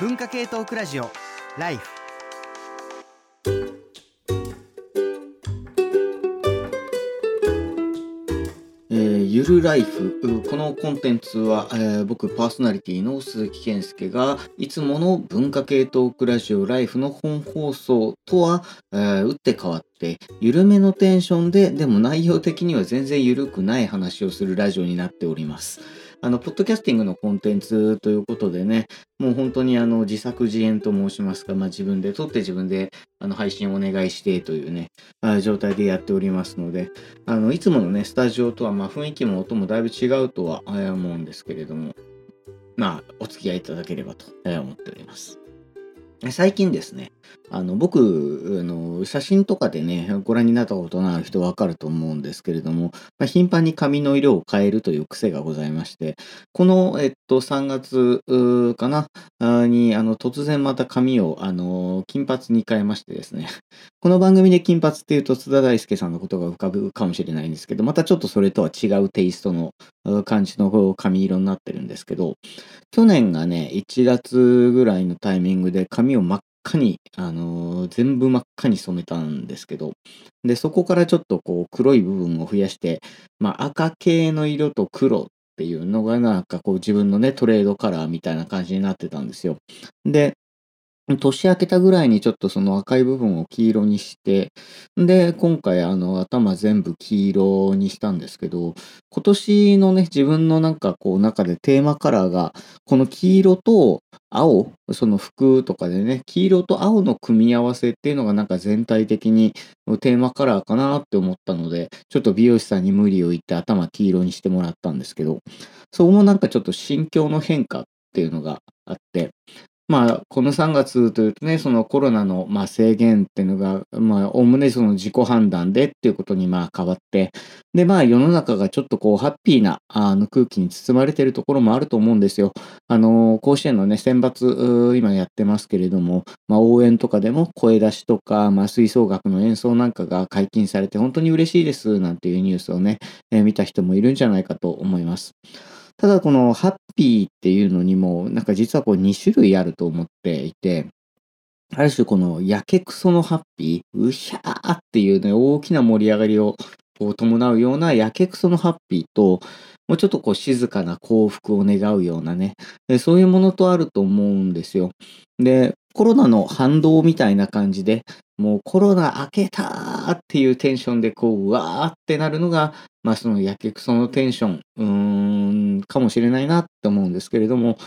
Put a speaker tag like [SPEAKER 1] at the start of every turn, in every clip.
[SPEAKER 1] 文化系トークラジオライフ
[SPEAKER 2] えーゆるライフこのコンテンツは、えー僕パーソナリティの鈴木健介がいつもの文化系トークラジオライフの本放送とは、えー打って変わって緩めのテンションででも内容的には全然緩くない話をするラジオになっております。あの、ポッドキャスティングのコンテンツということでね、もう本当にあの、自作自演と申しますか、まあ自分で撮って自分であの配信をお願いしてというね、あ状態でやっておりますので、あの、いつものね、スタジオとは、まあ、雰囲気も音もだいぶ違うとは思うんですけれども、まあ、お付き合いいただければと思っております。最近ですね、あの、僕、あの、写真とかでね、ご覧になったことのある人わかると思うんですけれども、まあ、頻繁に髪の色を変えるという癖がございまして、この、えっと、3月かな、に、あの、突然また髪を、あの、金髪に変えましてですね、この番組で金髪っていうと津田大介さんのことが浮かぶかもしれないんですけど、またちょっとそれとは違うテイストの感じの髪色になってるんですけど、去年がね、1月ぐらいのタイミングで髪をを真っ赤に、あのー全部真っ赤に染めたんですけど、で、そこからちょっとこう黒い部分を増やして、まあ赤系の色と黒っていうのがなんかこう自分のね、トレードカラーみたいな感じになってたんですよ。で、年明けたぐらいにちょっとその赤い部分を黄色にして、で、今回あの頭全部黄色にしたんですけど、今年のね、自分のなんかこう中でテーマカラーが、この黄色と青、その服とかでね、黄色と青の組み合わせっていうのがなんか全体的にテーマカラーかなって思ったので、ちょっと美容師さんに無理を言って頭黄色にしてもらったんですけど、そこもなんかちょっと心境の変化っていうのがあって、まあ、この3月というとね、そのコロナの、まあ、制限っていうのが、まあ、おおむねその自己判断でっていうことに、まあ、変わって、で、まあ、世の中がちょっとこう、ハッピーな、あの、空気に包まれてるところもあると思うんですよ。あの、甲子園のね、選抜、今やってますけれども、まあ、応援とかでも声出しとか、まあ、吹奏楽の演奏なんかが解禁されて、本当に嬉しいです、なんていうニュースをね、えー見た人もいるんじゃないかと思います。ただこのハッピーっていうのにも、なんか実はこう2種類あると思っていて、ある種このやけくそのハッピー、うひゃーっていうね、大きな盛り上がりを伴うようなやけくそのハッピーと、もうちょっとこう静かな幸福を願うようなね、そういうものとあると思うんですよ。で、コロナの反動みたいな感じで、もうコロナ明けたーっていうテンションでこう、うわーってなるのが、まあそのやけくそのテンション、うーん、かもしれないなって思うんですけれども、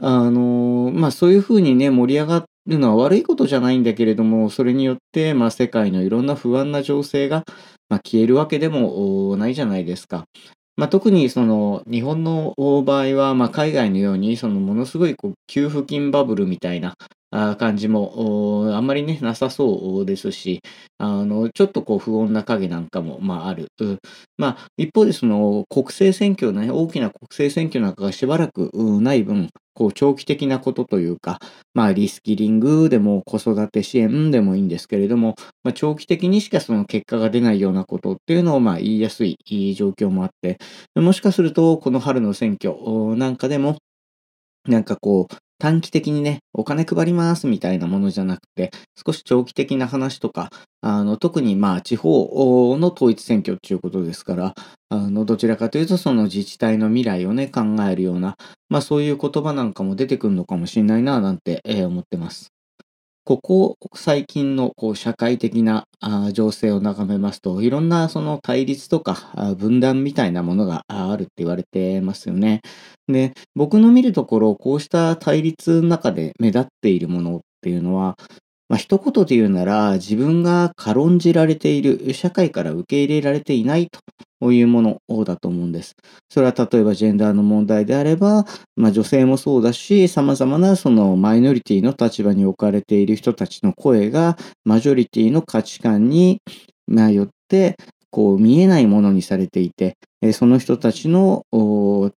[SPEAKER 2] あのーまあそういうふうにね、盛り上がるのは悪いことじゃないんだけれども、それによって、まあ世界のいろんな不安な情勢が、まあ、消えるわけでもないじゃないですか。まあ、特にその日本の場合は、まあ、海外のようにそのものすごいこう給付金バブルみたいな感じもあんまりねなさそうですしあのちょっとこう不穏な影なんかも、まあ、ある。まあ、一方でその国政選挙ね大きな国政選挙なんかがしばらくない分こう長期的なことというか、まあ、リスキリングでも子育て支援でもいいんですけれども、まあ、長期的にしかその結果が出ないようなことっていうのをまあ言いやすい状況もあって、もしかするとこの春の選挙なんかでも、なんかこう、短期的にね、お金配りますみたいなものじゃなくて、少し長期的な話とか、あの特にまあ地方の統一選挙っていうことですから、あのどちらかというとその自治体の未来をね、考えるような、まあそういう言葉なんかも出てくるのかもしれないな、なんて、えー思ってます。ここ最近のこう社会的な情勢を眺めますと、いろんなその対立とか分断みたいなものがあるって言われてますよね。で、僕の見るところ、こうした対立の中で目立っているものっていうのは、まあ、一言で言うなら、自分が軽んじられている、社会から受け入れられていないというものだと思うんです。それは例えばジェンダーの問題であれば、まあ、女性もそうだし、様々なそのマイノリティの立場に置かれている人たちの声が、マジョリティの価値観に、まあ、よって、こう見えないものにされていて、その人たちの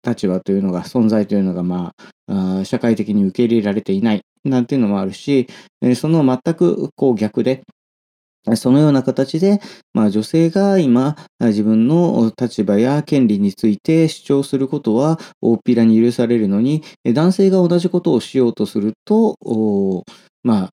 [SPEAKER 2] 立場というのが、存在というのが、まあ、社会的に受け入れられていないなんていうのもあるし、その全くこう逆で、そのような形で、まあ、女性が今、自分の立場や権利について主張することは大っぴらに許されるのに、男性が同じことをしようとすると、まあ、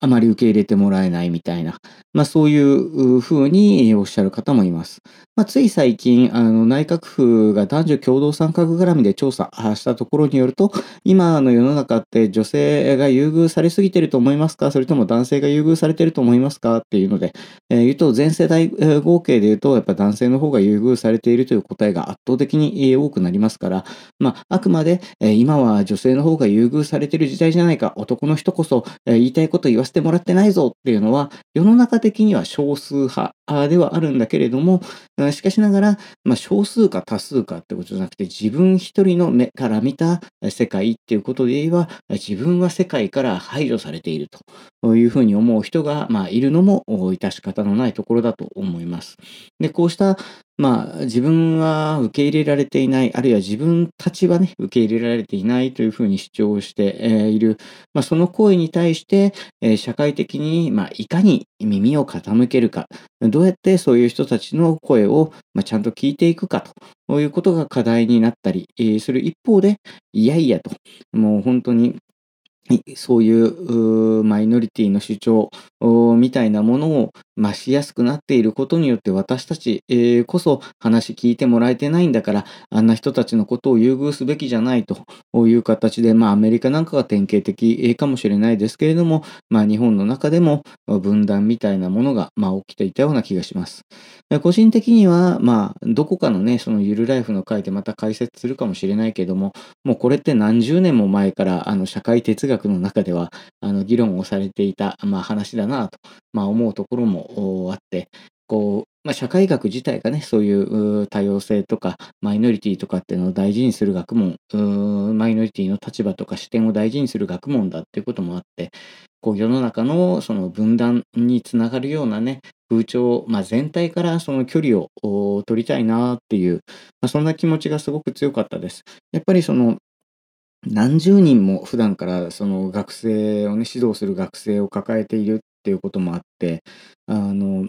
[SPEAKER 2] あまり受け入れてもらえないみたいな、まあそういうふうにおっしゃる方もいます。まあつい最近、あの内閣府が男女共同参画絡みで調査したところによると、今の世の中って女性が優遇されすぎてると思いますか？それとも男性が優遇されてると思いますか？っていうので、えー、言うと全世代合計で言うと、やっぱ男性の方が優遇されているという答えが圧倒的に多くなりますから、まああくまで、え今は女性の方が優遇されてる時代じゃないか、男の人こそ、え言いたいこと言わせてもらってないぞっていうのは、世の中的には少数派ではあるんだけれども、しかしながら、まあ、少数か多数かってことじゃなくて、自分一人の目から見た世界っていうことで言えば、自分は世界から排除されていると。というふうに思う人が、まあ、いるのも致し方のないところだと思います。で、こうしたまあ、自分は受け入れられていない、あるいは自分たちはね、受け入れられていないというふうに主張している、まあ、その声に対して、社会的に、まあ、いかに耳を傾けるか、どうやってそういう人たちの声を、まあ、ちゃんと聞いていくかということが課題になったりする一方で、いやいやと、もう本当にそういうマイノリティの主張みたいなものを増しやすくなっていることによって私たちこそ話聞いてもらえてないんだからあんな人たちのことを優遇すべきじゃないという形でまあアメリカなんかが典型的かもしれないですけれどもまあ日本の中でも分断みたいなものがまあ起きていたような気がします。個人的にはまあどこかのねそのゆるライフの回でまた解説するかもしれないけどももうこれって何十年も前からあの社会哲学学の中では、あの、議論をされていた、まあ、話だなと、まあ、思うところもあって、こう、まあ、社会学自体がね、そういう多様性とか、マイノリティとかっていうのを大事にする学問、マイノリティの立場とか視点を大事にする学問だっていうこともあって、こう世の中のその分断につながるようなね、風潮、まあ、全体からその距離を取りたいなっていう、まあ、そんな気持ちがすごく強かったです。やっぱりその何十人も普段からその学生をね、指導する学生を抱えているっていうこともあって、あの、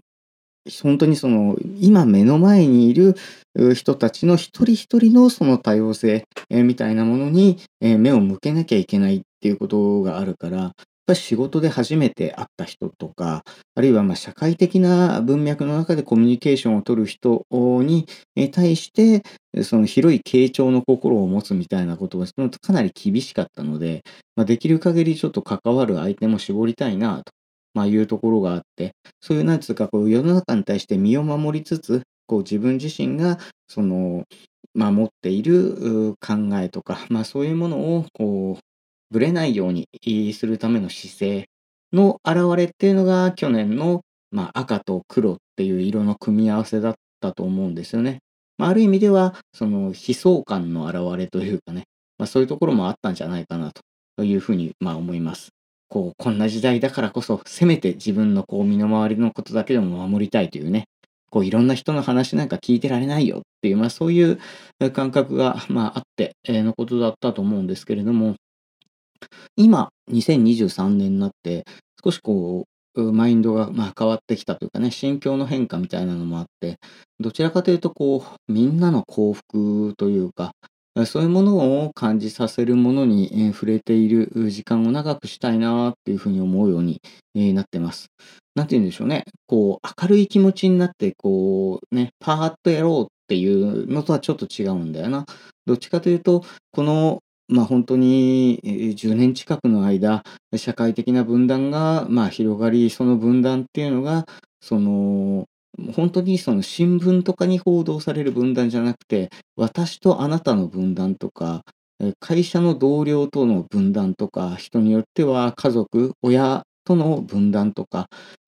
[SPEAKER 2] 本当にその、今目の前にいる人たちの一人一人のその多様性、みたいなものに、目を向けなきゃいけないっていうことがあるから、ぱり仕事で初めて会った人とか、あるいはま社会的な文脈の中でコミュニケーションを取る人に対して、その広い傾聴の心を持つみたいなことがかなり厳しかったので、まあ、できる限りちょっと関わる相手も絞りたいなと、まあ、いうところがあって、そういうなんつうか世の中に対して身を守りつつ、こう自分自身がその、まあ、持っている考えとか、まあ、そういうものをこうぶれないようにするための姿勢の表れっていうのが去年の、まあ、赤と黒っていう色の組み合わせだったと思うんですよね。まあ、ある意味では、その悲壮感の表れというかね、まあ、そういうところもあったんじゃないかなというふうに、まあ、思います。こう、こんな時代だからこそ、せめて自分のこう身の回りのことだけでも守りたいというね、こういろんな人の話なんか聞いてられないよっていう、まあそういう感覚が、まああって、え、のことだったと思うんですけれども、今、2023年になって、少しこう、マインドがまあ変わってきたというかね、心境の変化みたいなのもあって、どちらかというと、こう、みんなの幸福というか、そういうものを感じさせるものに触れている時間を長くしたいなっていうふうに思うようになってます。なんて言うんでしょうね。こう、明るい気持ちになって、こう、ね、パーッとやろうっていうのとはちょっと違うんだよな。どっちかというと、このまあ、本当に10年近くの間、社会的な分断が、まあ、広がり、その分断っていうのが、その、本当にその新聞とかに報道される分断じゃなくて、私とあなたの分断とか、会社の同僚との分断とか、人によっては家族、親との分断とか、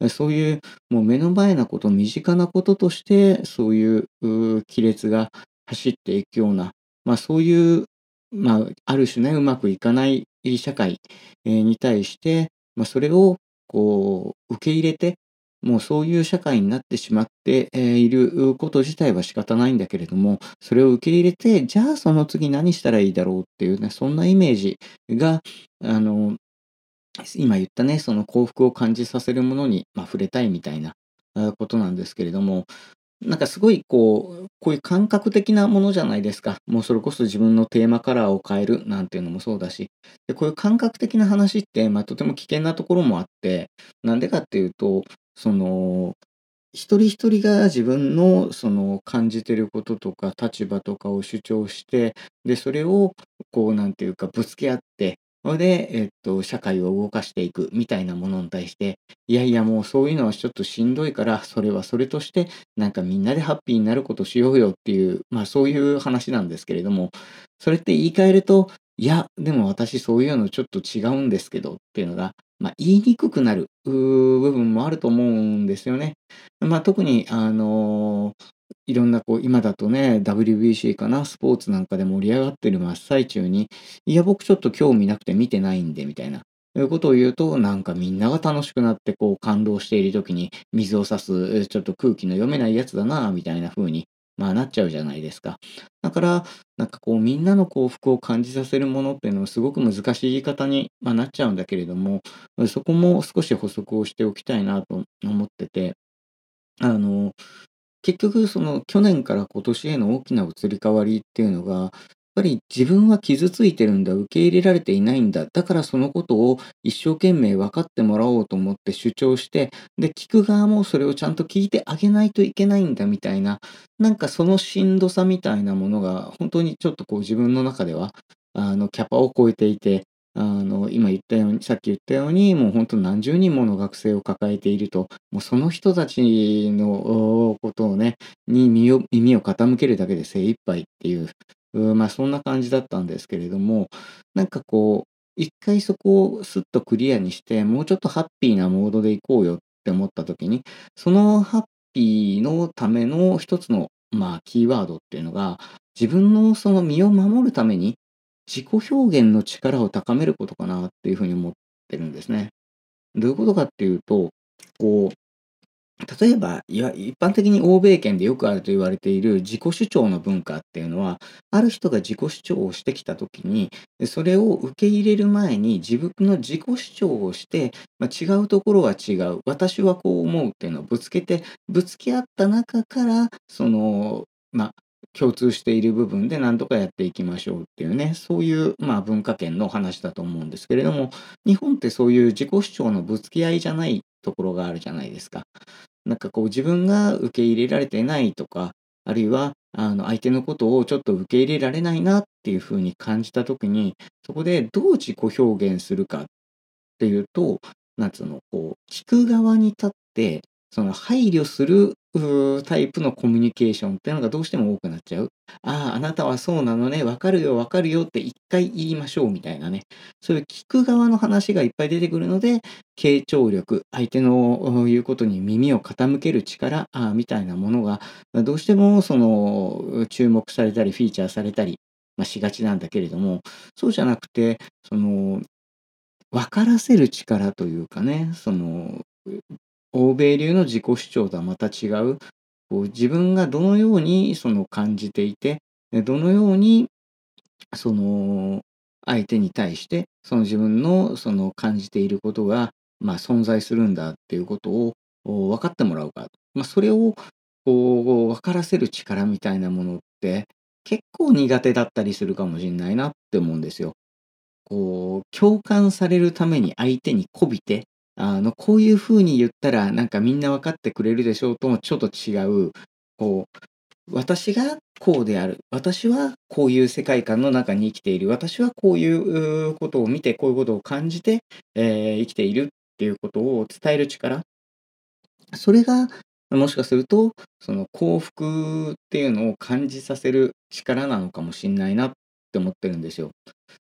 [SPEAKER 2] そういうもう目の前なこと、身近なこととして、そういう亀裂が走っていくような、まあそういう、まあある種ね、うまくいかない社会に対して、まあそれをこう受け入れて、もうそういう社会になってしまっていること自体は仕方ないんだけれども、それを受け入れて、じゃあその次何したらいいだろうっていうね、そんなイメージが、あの、今言ったね、その幸福を感じさせるものに、まあ、触れたいみたいなことなんですけれども、なんかすごいこう、こういう感覚的なものじゃないですか。もうそれこそ自分のテーマカラーを変えるなんていうのもそうだし、でこういう感覚的な話って、まあ、とても危険なところもあって、なんでかっていうと、その、一人一人が自分のその感じてることとか立場とかを主張して、で、それをこうなんていうかぶつけ合って、それで、えっと、社会を動かしていくみたいなものに対して、いやいやもうそういうのはちょっとしんどいから、それはそれとして、なんかみんなでハッピーになることしようよっていう、まあそういう話なんですけれども、それって言い換えると、いや、でも私そういうのちょっと違うんですけどっていうのが、まあ言いにくくなる部分もあると思うんですよね。まあ特に、あのいろんなこう、今だとね、WBC かな、スポーツなんかで盛り上がってる真っ最中に、いや、僕ちょっと興味なくて見てないんで、みたいな。いうことを言うと、なんかみんなが楽しくなって、こう、感動している時に、水を差す、ちょっと空気の読めないやつだな、みたいな風に、まあなっちゃうじゃないですか。だから、なんかこう、みんなの幸福を感じさせるものっていうのはすごく難しい言い方に、まあ、なっちゃうんだけれども、そこも少し補足をしておきたいなと思ってて、あの、結局その去年から今年への大きな移り変わりっていうのが、ぱり自分は傷ついてるんだ、受け入れられていないんだ、だからそのことを一生懸命分かってもらおうと思って主張して、で、聞く側もそれをちゃんと聞いてあげないといけないんだみたいな、なんかそのしんどさみたいなものが、本当にちょっとこう自分の中では、あの、キャパを超えていて、あの、今言ったように、さっき言ったように、もう本当何十人もの学生を抱えていると、もうその人たちのことをね、に耳を耳を傾けるだけで精一杯っていう、うまあそんな感じだったんですけれども、なんかこう、一回そこをスッとクリアにして、もうちょっとハッピーなモードでいこうよって思った時に、そのハッピーのための一つの、まあ、キーワードっていうのが、自分のその身を守るために、自己表現の力を高めることかなっていうふうに思ってるんですね。どういうことかっていうと、こう、例えば、いわ一般的に欧米圏でよくあると言われている自己主張の文化っていうのは、ある人が自己主張をしてきたときに、それを受け入れる前に自分の自己主張をして、まあ、違うところは違う、私はこう思うっていうのをぶつけて、ぶつけ合った中から、その、まあ、共通している部分で何とかやっていきましょうっていうね、そういう、まあ、文化圏の話だと思うんですけれども、日本ってそういう自己主張のぶつけ合いじゃないところがあるじゃないですか。なんかこう自分が受け入れられてないとか、あるいはあの相手のことをちょっと受け入れられないなっていうふうに感じたときに、そこでどう自己表現するかっていうと、なんつうの、こう、聞く側に立って、その配慮するタイプのコミュニケーションっていうのがどうしても多くなっちゃう。ああ、あなたはそうなのね、わかるよ、わかるよって一回言いましょうみたいなね。そういう聞く側の話がいっぱい出てくるので、傾聴力、相手の言うことに耳を傾ける力あみたいなものが、どうしてもその注目されたり、フィーチャーされたり、まあ、しがちなんだけれども、そうじゃなくて、その、分からせる力というかね、その、欧米流の自己主張とはまた違う、こう自分がどのようにその感じていて、どのようにその相手に対してその自分のその感じていることが、まあ、存在するんだっていうことを分かってもらうか、まあ、それをこう分からせる力みたいなものって結構苦手だったりするかもしれないなって思うんですよ。こう共感されるために相手に媚びてあのこういうふうに言ったらなんかみんな分かってくれるでしょうともちょっと違うこう私がこうである。私はこういう世界観の中に生きている。私はこういうことを見てこういうことを感じて、えー生きているっていうことを伝える力。それがもしかするとその幸福っていうのを感じさせる力なのかもしれないな。っって思ってるんですよ。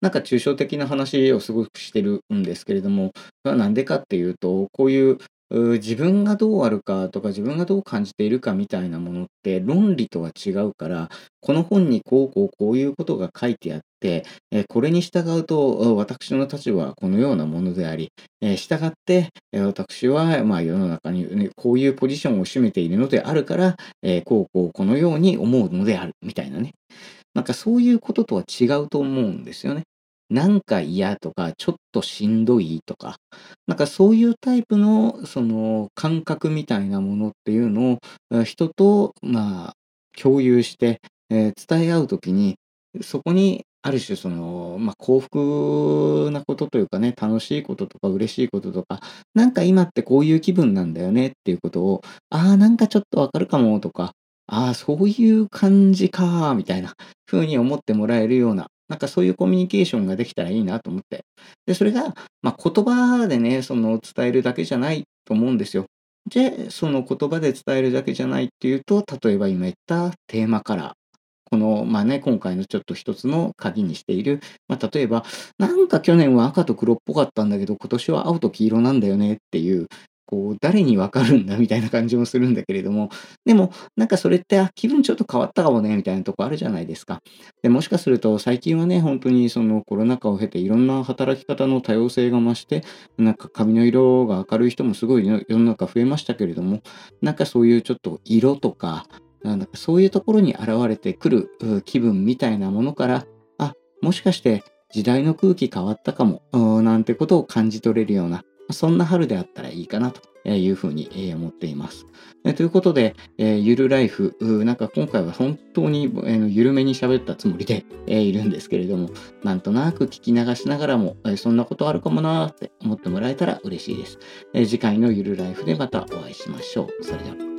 [SPEAKER 2] なんか抽象的な話をすごくしてるんですけれども、それはなんでかっていうと、こういう自分がどうあるかとか自分がどう感じているかみたいなものって論理とは違うからこの本にこうこうこういうことが書いてあってえこれに従うと私の立場はこのようなものでありえ従って私はまあ世の中に、こういうポジションを占めているのであるからえこうこうこのように思うのであるみたいなねなんかそういうこととは違うと思うんですよね。なんか嫌とか、ちょっとしんどいとか、なんかそういうタイプの、その感覚みたいなものっていうのを、人と、まあ、共有して、えー、伝え合うときに、そこにある種その、まあ、幸福なことというかね、楽しいこととか嬉しいこととか、なんか今ってこういう気分なんだよねっていうことを、ああ、なんかちょっとわかるかもとか、ああ、そういう感じか、みたいな風に思ってもらえるような、なんかそういうコミュニケーションができたらいいなと思って。で、それが、まあ、言葉でね、その伝えるだけじゃないと思うんですよ。で、その言葉で伝えるだけじゃないっていうと、例えば今言ったテーマカラー。この、まあね、今回のちょっと一つの鍵にしている、まあ、例えば、なんか去年は赤と黒っぽかったんだけど、今年は青と黄色なんだよねっていう、こう、誰にわかるんだみたいな感じもするんだけれども、でも、なんかそれって、あ、気分ちょっと変わったかもね、みたいなとこあるじゃないですか。で、もしかすると、最近はね、本当にそのコロナ禍を経て、いろんな働き方の多様性が増して、なんか髪の色が明るい人もすごい世の中増えましたけれども、なんかそういうちょっと色とか、なんかそういうところに現れてくる気分みたいなものから、あ、もしかして時代の空気変わったかも、なんてことを感じ取れるような、そんな春であったらいいかなというふうに思っています。ということで、ゆるライフ、なんか今回は本当にゆるめに喋ったつもりでいるんですけれども、なんとなく聞き流しながらも、そんなことあるかもなって思ってもらえたら嬉しいです。次回のゆるライフでまたお会いしましょう。それでは。